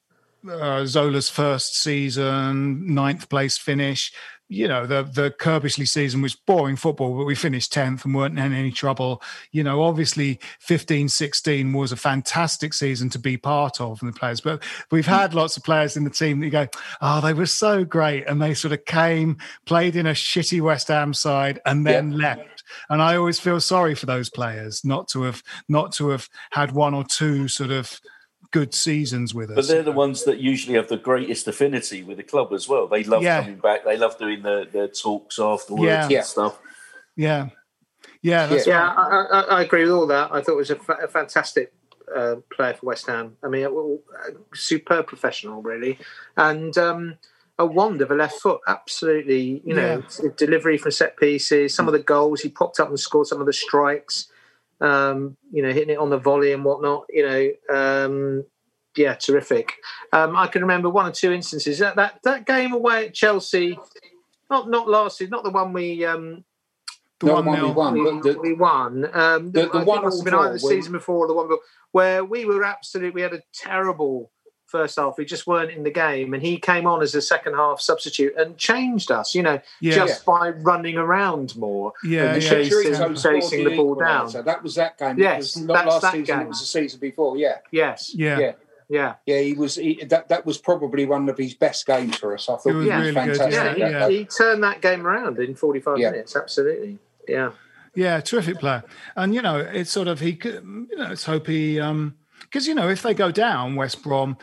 uh, Zola's first season, ninth place finish. You know, the the Curbishley season was boring football, but we finished 10th and weren't in any trouble. You know, obviously 15 16 was a fantastic season to be part of and the players, but we've had lots of players in the team that you go, oh, they were so great. And they sort of came, played in a shitty West Ham side, and then left. And I always feel sorry for those players not to have not to have had one or two sort of good seasons with us. But they're the ones that usually have the greatest affinity with the club as well. They love Yeah. coming back. They love doing the, their talks afterwards Yeah. and Yeah. stuff. yeah, yeah, that's yeah, right. I, I, I agree with all that. I thought it was a, fa- a fantastic uh, player for West Ham. I mean, a, a superb professional, really, and um, a wonder of a left foot. Absolutely, you know, delivery from set pieces. Some of the goals he popped up and scored. Some of the strikes, um, you know, hitting it on the volley and whatnot. You know, um, yeah, terrific. Um, I can remember one or two instances that that, that game away at Chelsea. Not not last season, not the one we um, The No, one one we won. we, the- we won. Um, the- the one must have been either the season before or the one before, where we were absolutely. We had a terrible first half. We just weren't in the game, and he came on as a second half substitute and changed us. You know, Yeah. just by running around more. Yeah, and yeah, chasing, Chicharito chasing the ball down. That was that game. Yes, not that's last that season. game. It was the season before. Yeah, Yes. yeah, yeah, Yeah. yeah. He was. He, that that was probably one of his best games for us. I thought It was he was really good. Yeah, Yeah, he, yeah. he turned that game around in 45 Yeah. minutes. Absolutely. Yeah. Yeah, terrific player. And you know, it's sort of he could, you know, let's hope he um because you know, if they go down West Brom,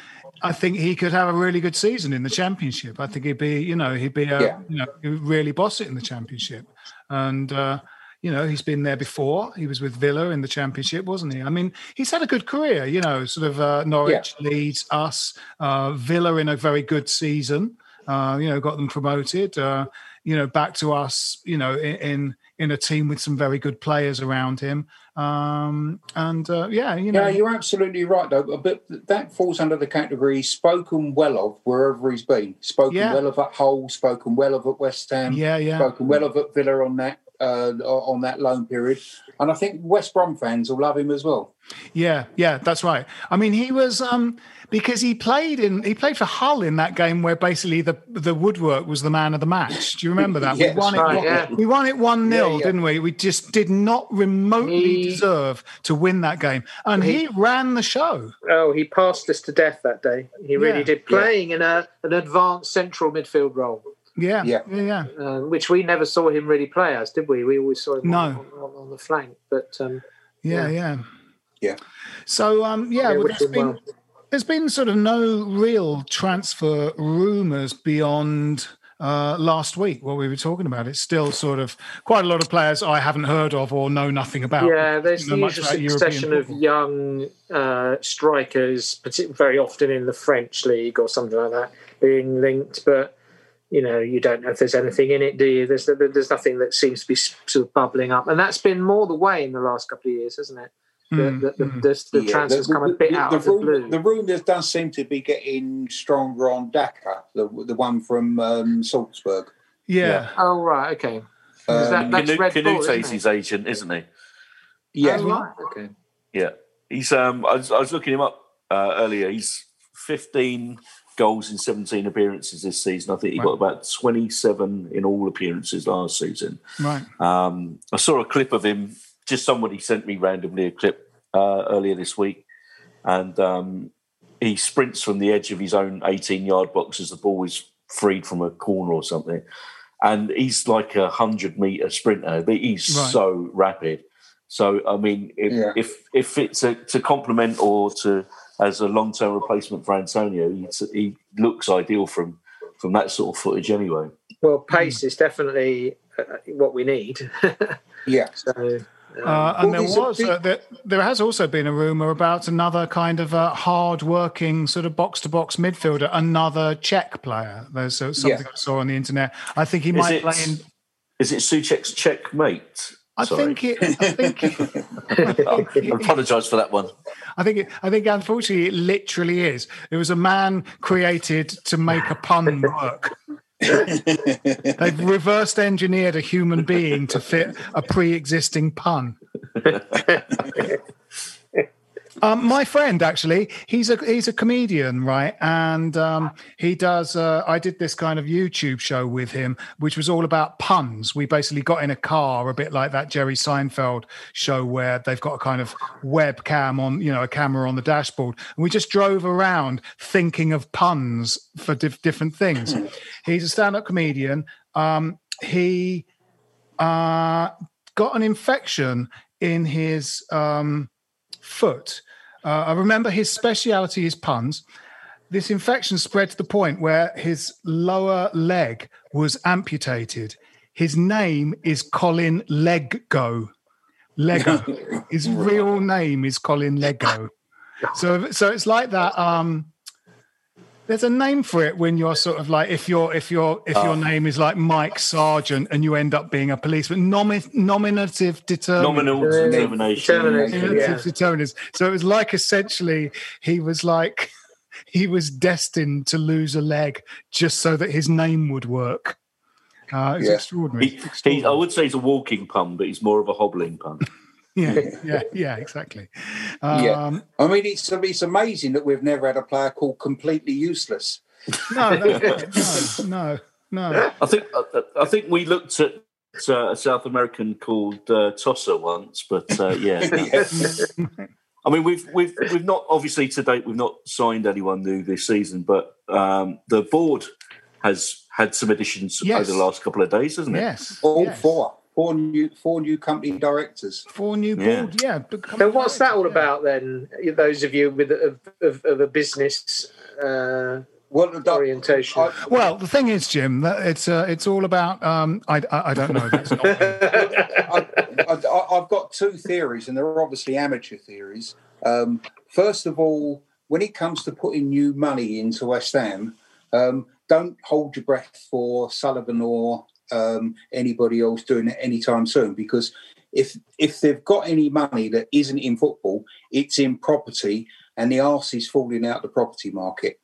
I think he could have a really good season in the championship. I think he'd be, you know, he'd be a, Yeah. you know, he'd really boss it in the championship. And uh you know, he's been there before. He was with Villa in the championship, wasn't he? I mean, he's had a good career, you know, sort of uh, Norwich, Leeds, us, uh, Villa in a very good season. Uh, you know, got them promoted. Uh, you know, back to us. You know, in in, in a team with some very good players around him. Um, and uh, yeah, you know, Yeah, you're absolutely right, though. But that falls under the category spoken well of wherever he's been. Spoken Yeah. well of at Hull, spoken well of at West Ham, yeah, yeah, spoken well of at Villa on that uh, on that loan period. And I think West Brom fans will love him as well. yeah, yeah. That's right. I mean, he was um, because he played in he played for Hull in that game where basically the the woodwork was the man of the match. Do you remember that? Yes, we won right, it. yeah. We won it one 0 Yeah, yeah. didn't we? We just did not remotely He- deserve to win that game, and he, He- ran the show. Oh, he passed us to death that day. He really Yeah. did, playing in a an advanced central midfield role, Yeah, Yeah. yeah, yeah. uh, which we never saw him really play as, did we? We always saw him No. on, on, on the flank. But um, Yeah, Yeah. yeah. Yeah. So um yeah, Yeah, well, wish there's him been well. There's been sort of no real transfer rumours beyond uh, last week, what we were talking about. It's still sort of quite a lot of players I haven't heard of or know nothing about. yeah, there's the usual succession of young uh, strikers, very often in the French league or something like that, being linked. But you know, you don't know if there's anything in it, do you? There's there's nothing that seems to be sort of bubbling up, and that's been more the way in the last couple of years, hasn't it? The, Mm, the, the, mm. the, the Yeah, transfers come a bit out the of the blue. The rumours does seem to be getting stronger on Daka, the the one from um, Salzburg. Yeah. Oh right, okay. Is that, Um, that's Canute, Red Bull, Canute's isn't his agent, isn't he? Yeah, Oh, right, okay. Yeah, he's. Um, I was, I was looking him up uh, earlier. He's 15 goals in 17 appearances this season. I think he Right. got about 27 in all appearances last season. Right. Um, I saw a clip of him. Just somebody sent me randomly a clip uh, earlier this week, and um, he sprints from the edge of his own 18-yard box as the ball is freed from a corner or something, and he's like a hundred-meter sprinter. But he's Right. so rapid. So I mean, if Yeah. if, if it's a, to complement or to as a long term replacement for Antonio, he, he looks ideal from from that sort of footage anyway. Well, pace is definitely uh, what we need. yeah. So, Uh, and there Well, these are was big- uh, there, there has also been a rumor about another kind of uh, hard-working sort of box-to-box midfielder, another Czech player. There's uh, something Yeah. I saw on the internet. I think he Is might it- play in. Is it Soucek's checkmate? I think it. I think. I apologise for that one. I think. It, I think. Unfortunately, it literally is. It was a man created to make a pun work. They've reversed engineered a human being to fit a pre-existing pun. Um, my friend, actually, he's a he's a comedian, right? And um, he does. Uh, I did this kind of YouTube show with him, which was all about puns. We basically got in a car, a bit like that Jerry Seinfeld show, where they've got a kind of webcam on, you know, a camera on the dashboard, and we just drove around thinking of puns for diff- different things. He's a stand-up comedian. Um, he uh, got an infection in his um, foot. Uh, I remember his speciality is puns. This infection spread to the point where his lower leg was amputated. His name is Colin Leggo. Lego. His real name is Colin Lego. So, so it's like that. Um, there's a name for it when you're sort of like if your if your if your Oh. name is like Mike Sargent and you end up being a policeman. Nomi- nominative determinant. Nominal determination. Nominative determinants. So it was like essentially he was like he was destined to lose a leg just so that his name would work. Uh, it's Yeah. extraordinary. He, he, I would say he's a walking pun, but he's more of a hobbling pun. Yeah, yeah, yeah, exactly. yeah. Um, I mean, it's it's amazing that we've never had a player called completely useless. no, no, no, no. I think I, I think we looked at uh, a South American called uh, Tosser once, but uh, yeah. I mean, we've we've we've not obviously to date we've not signed anyone new this season, but um, the board has had some additions Yes. over the last couple of days, hasn't it? Yes, All yes. four, four new, four new company directors. Four new Yeah. board, yeah. but so what's that all yeah. about then? Those of you with of, of, of a business uh, Well, orientation. Well, the thing is, Jim, that it's uh, it's all about. Um, I, I I don't know. That's not, I, I, I've got two theories, and they're obviously amateur theories. Um, first of all, when it comes to putting new money into West Ham, um, don't hold your breath for Sullivan or um, anybody else doing it anytime soon, because if if they've got any money that isn't in football, it's in property, and the arse is falling out the property market.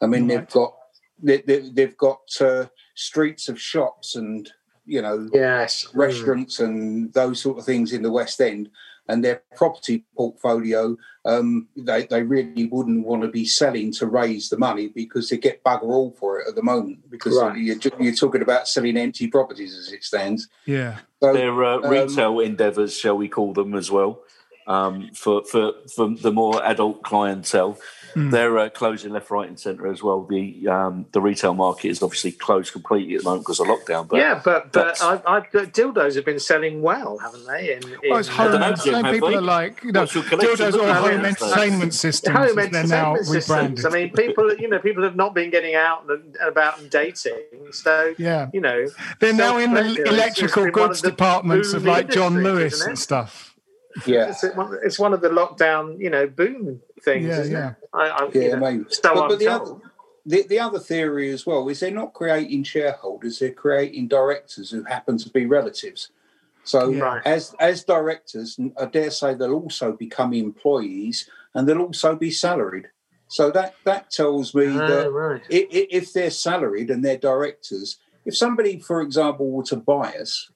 I mean, they've got they, they've got uh, streets of shops and you know yes, restaurants and those sort of things in the West End, and their property portfolio, um, they, they really wouldn't want to be selling to raise the money because they get bugger all for it at the moment because Right. you're, you're talking about selling empty properties as it stands. yeah. So, Their uh, um, retail endeavours, shall we call them as well, um, for, for for the more adult clientele. Hmm. They're uh, closing left, right, and centre as well. The um, the retail market is obviously closed completely at the moment because of lockdown. But yeah, but but I've, I've dildos have been selling well, haven't they? In, in, Well, it's home don't know, entertainment. People they? are like, you know, What's your collection dildos or home entertainment systems. home as they're now entertainment systems. rebranded. I mean, people, you know, people have not been getting out and about and dating. So, Yeah. you know, They're now in the electrical goods of the departments of like John Lewis and stuff. Yeah, It's one, it's one of the lockdown, you know, boom things. Yeah, isn't yeah. It? I, I, yeah, you know. So but, but the other. The, the other theory as well is they're not creating shareholders; they're creating directors who happen to be relatives. So, Yeah. As as directors, I dare say they'll also become employees, and they'll also be salaried. So that that tells me Ah, that right. i- i- if they're salaried and they're directors, if somebody, for example, were to buy us,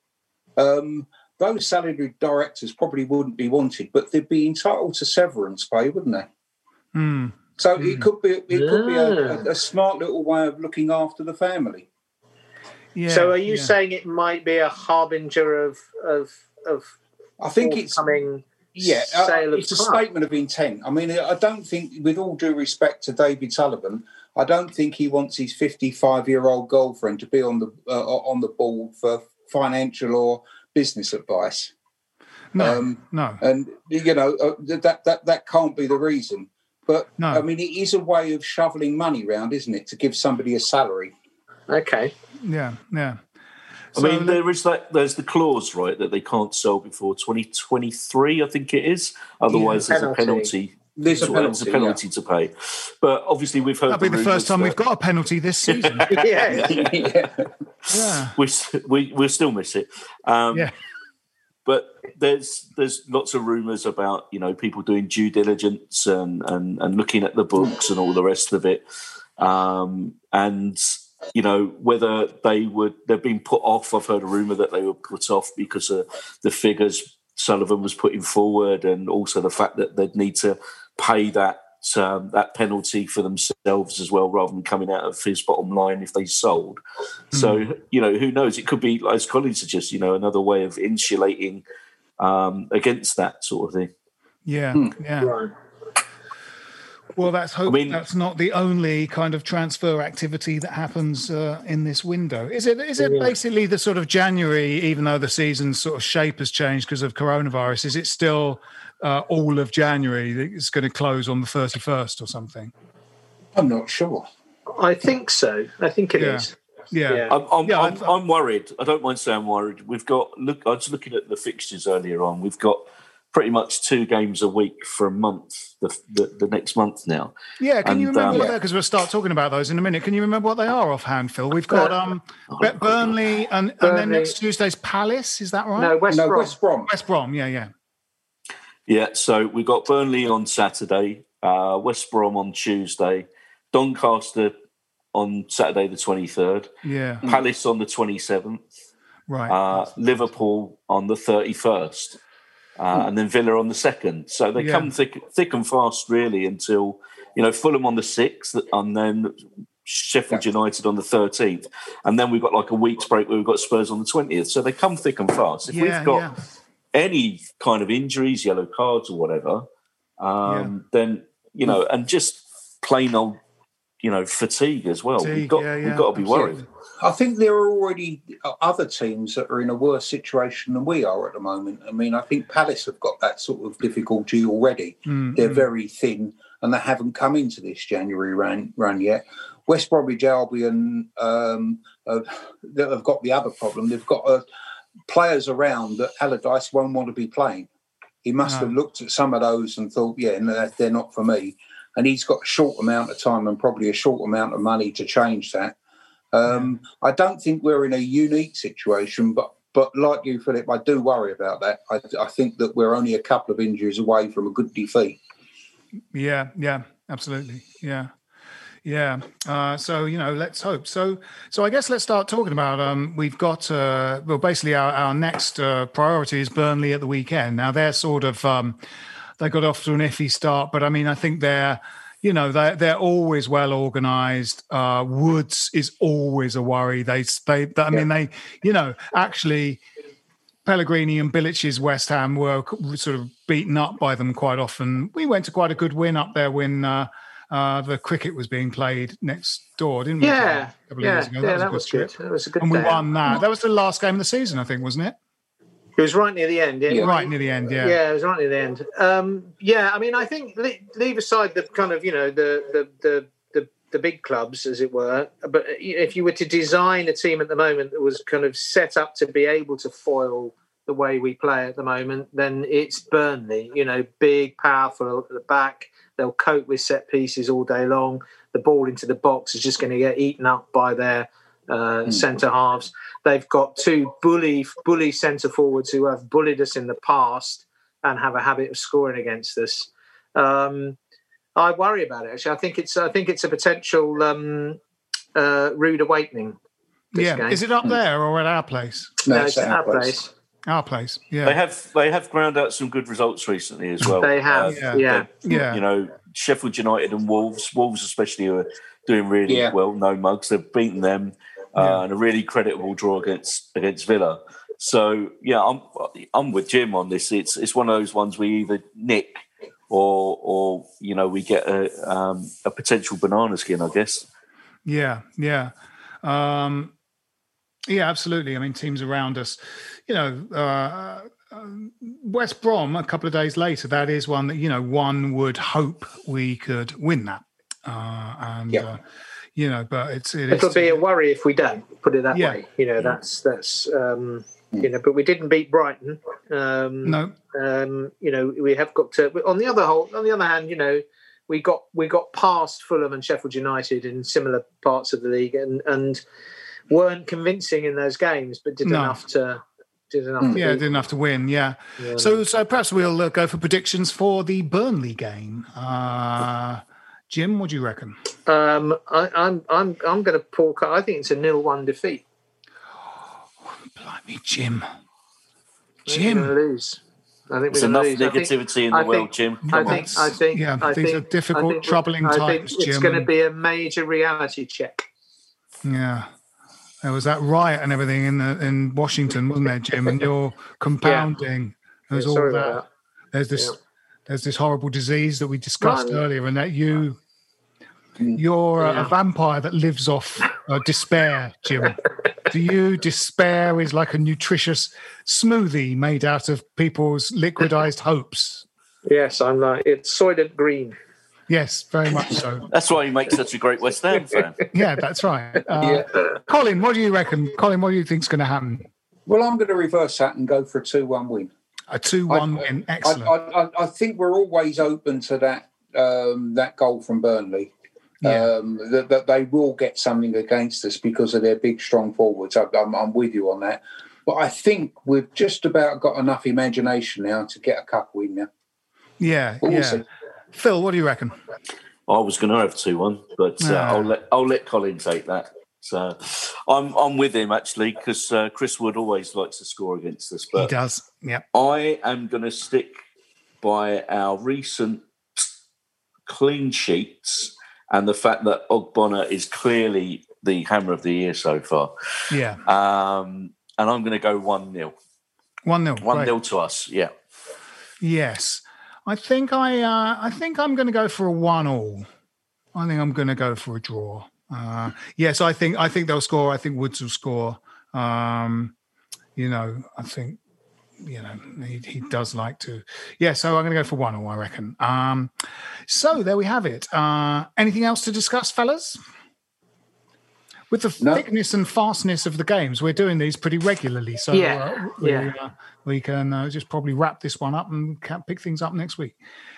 um, those salaried directors probably wouldn't be wanted, but they'd be entitled to severance pay, wouldn't they? Hmm. So it could be it could be a, a, a smart little way of looking after the family. Yeah. so, are you yeah. saying it might be a harbinger of of of I think it's forthcoming yeah, uh, sale of it's a club? statement of intent. I mean, I don't think, with all due respect to David Sullivan, I don't think he wants his 55 year old girlfriend to be on the uh, on the board for financial or business advice. No, um, no. And you know uh, that that that can't be the reason. But no. I mean, it is a way of shoveling money around, isn't it, to give somebody a salary? Okay. Yeah, yeah. I so, mean, there is that. There's the clause, right, that they can't sell before 2023. I think it is. Otherwise, yeah, there's a penalty. There's a penalty, there's a penalty yeah. to pay. But obviously, we've heard. That'll be the first time that... we've got a penalty this season. yeah. yeah. yeah. We, we we'll still miss it. Um, yeah. But there's there's lots of rumours about you know people doing due diligence and, and and looking at the books and all the rest of it. Um, and you know whether they would they've been put off. I've heard a rumor that they were put off because of the figures Sullivan was putting forward, and also the fact that they'd need to pay that um, that penalty for themselves as well, rather than coming out of his bottom line if they sold. Mm. So you know who knows? It could be, as Colin suggests, you know, another way of insulating um, against that sort of thing. Yeah, hmm. yeah. Right. Well, that's hope I mean, that's not the only kind of transfer activity that happens uh, in this window. Is it? Is it yeah. basically the sort of January, even though the season's sort of shape has changed because of coronavirus? Is it still uh, all of January it's going to close on the thirty first or something? I'm not sure. I think so. I think it yeah. is. Yeah, yeah. I'm, I'm, yeah, I'm, I'm, worried. I don't mind saying I'm worried. We've got look. I was looking at the fixtures earlier on. We've got pretty much two games a week for a month. The the, the next month now. Yeah, can and, you remember um, what Because we'll start talking about those in a minute. Can you remember what they are offhand, Phil? We've got um oh, Burnley and, Burnley. and then next Tuesday's Palace. Is that right? No, West no, Brom. West Brom. West Brom. Yeah, yeah. Yeah. So we've got Burnley on Saturday, uh, West Brom on Tuesday, Doncaster on Saturday the twenty third. Yeah. Palace on the twenty seventh. Right. Uh, Liverpool on the thirty first uh, and then Villa on the second. So they yeah. come thick, thick and fast, really, until you know Fulham on the sixth, and then Sheffield yeah. United on the thirteenth, and then we've got like a week's break where we've got Spurs on the twentieth. So they come thick and fast. If yeah, we've got any kind of injuries, yellow cards or whatever, um, then you know, and just plain old you know fatigue as well. Fatigue, we've got we've got to be worried. I think there are already other teams that are in a worse situation than we are at the moment. I mean, I think Palace have got that sort of difficulty already. Mm-hmm. They're very thin and they haven't come into this January run, run yet. West Bromwich Albion um, have, have, got the other problem. They've got uh, players around that Allardyce won't want to be playing. He must no. have looked at some of those and thought, yeah, no, they're not for me. And he's got a short amount of time and probably a short amount of money to change that. Um, I don't think we're in a unique situation, but but like you, Philip, I do worry about that. I, I think that we're only a couple of injuries away from a good defeat. Yeah, yeah, absolutely, yeah. Yeah. Uh, so you know, let's hope. So so I guess let's start talking about. Um, we've got uh, well, basically our our next uh, priority is Burnley at the weekend. Now they're sort of um, they got off to an iffy start, but I mean, I think they're you know they're they're always well organized. Uh, Woods is always a worry. They they, I mean they you know actually Pellegrini and Bilic's West Ham were sort of beaten up by them quite often. We went to quite a good win up there when. Uh, uh, the cricket was being played next door, didn't we? Yeah, yeah, that yeah, was that was good. That was a good. And we won that. That was the last game of the season, I think, wasn't it? It was right near the end. Yeah, right near the end. Yeah, yeah, it was right near the end. Um, yeah, I mean, I think leave aside the kind of you know the the the the, the big clubs, as it were. But if you were to design a team at the moment that was kind of set up to be able to foil the way we play at the moment, then it's Burnley. You know, big, powerful at the back. They'll cope with set pieces all day long. The ball into the box is just going to get eaten up by their uh, mm. centre halves. They've got two bully bully centre forwards who have bullied us in the past and have a habit of scoring against us. Um, I worry about it. Actually, I think it's I think it's a potential um, uh, rude awakening. Yeah, game. is it up hmm. there or at our place? No, no it's at our place. place. Our place. Yeah, they have they have ground out some good results recently as well. they have. Uh, yeah. yeah, You know, Sheffield United and Wolves. Wolves especially are doing really yeah. well. No mugs. They've beaten them uh, and a really creditable draw against against Villa. So yeah, I'm I'm with Jim on this. It's it's one of those ones we either nick or or you know we get a um, a potential banana skin, I guess. Yeah, yeah, um, yeah, absolutely. I mean, teams around us, you know. Uh, West Brom a couple of days later. That is one that you know one would hope we could win that, uh, and Yeah. uh, you know, but it's it It'll is be a worry if we don't put it that Yeah. way. You know, that's that's um, you know, but we didn't beat Brighton. Um, No. um, you know, we have got to. On the other whole, on the other hand, you know, we got we got past Fulham and Sheffield United in similar parts of the league, and and weren't convincing in those games, but did No. enough to did enough. To yeah, didn't have to win. Yeah. Yeah. So so perhaps we'll uh, go for predictions for the Burnley game. Uh, Jim, what do you reckon? Um, I, I'm I'm I'm going to pull. I think it's a nil-one defeat. Blimey, Jim. I think Jim. we're going to lose. I think There's we're enough going to lose. I think- negativity in the I world, think- Jim. I think. I think. Yeah, I these think, are difficult, I think- troubling I think times, it's Jim, going to be a major reality check. Yeah. There was that riot and everything in the in Washington, wasn't there, Jim? And you're compounding. There's Yeah, all sorry that. about that. There's this there's this horrible disease that we discussed No, earlier, and that you you're a- a vampire that lives off uh, despair, Jim. Do you despair is like a nutritious smoothie made out of people's liquidized hopes? Yes, I'm like it's Soylent Green. Yes, very much so. That's why you make such a great West Ham fan. Yeah, that's right. Uh, Colin, what do you reckon? Colin, what do you think's going to happen? Well, I'm going to reverse that and go for a 2 1 win. A two-one I- win, excellent. I, I, I think we're always open to that um, that goal from Burnley. Yeah. Um, that, that they will get something against us because of their big, strong forwards. I, I'm, I'm with you on that. But I think we've just about got enough imagination now to get a cup win now. yeah, we'll yeah. see. Phil, what do you reckon? I was going to have two one, but uh. I'll let I'll let Colin take that. So I'm I'm with him actually because uh, Chris Wood always likes to score against us, he does. Yeah. I am going to stick by our recent clean sheets and the fact that Ogbonna is clearly the hammer of the year so far. Yeah. Um, and I'm going to go one 0 One nil. one Great. 0 to us. Yeah. Yes. I think I uh, I think I'm going to go for a one all. I think I'm going to go for a draw. Uh, yes, I think I think they'll score. I think Woods will score. Um, you know, I think you know he, he does like to. Yeah, so I'm going to go for one all. I reckon. Um, so there we have it. Uh, anything else to discuss, fellas? With the No. thickness and fastness of the games, we're doing these pretty regularly. So Yeah, uh, we, yeah. uh, we can uh, just probably wrap this one up and pick things up next week.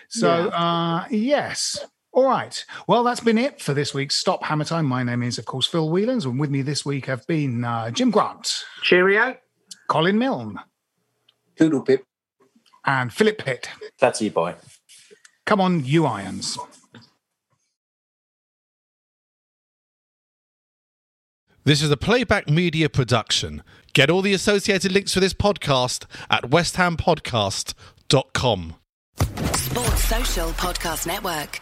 So, uh, yes. All right. Well, that's been it for this week's Stop Hammer Time. My name is, of course, Phil Whelans, and with me this week have been uh, Jim Grant, Cheerio. Colin Milne, Doodle pip. and Philip Pitt. That's you, boy. Come on, you irons. This is a playback media production. Get all the associated links for this podcast at westhampodcast.com. Sports Social Podcast Network.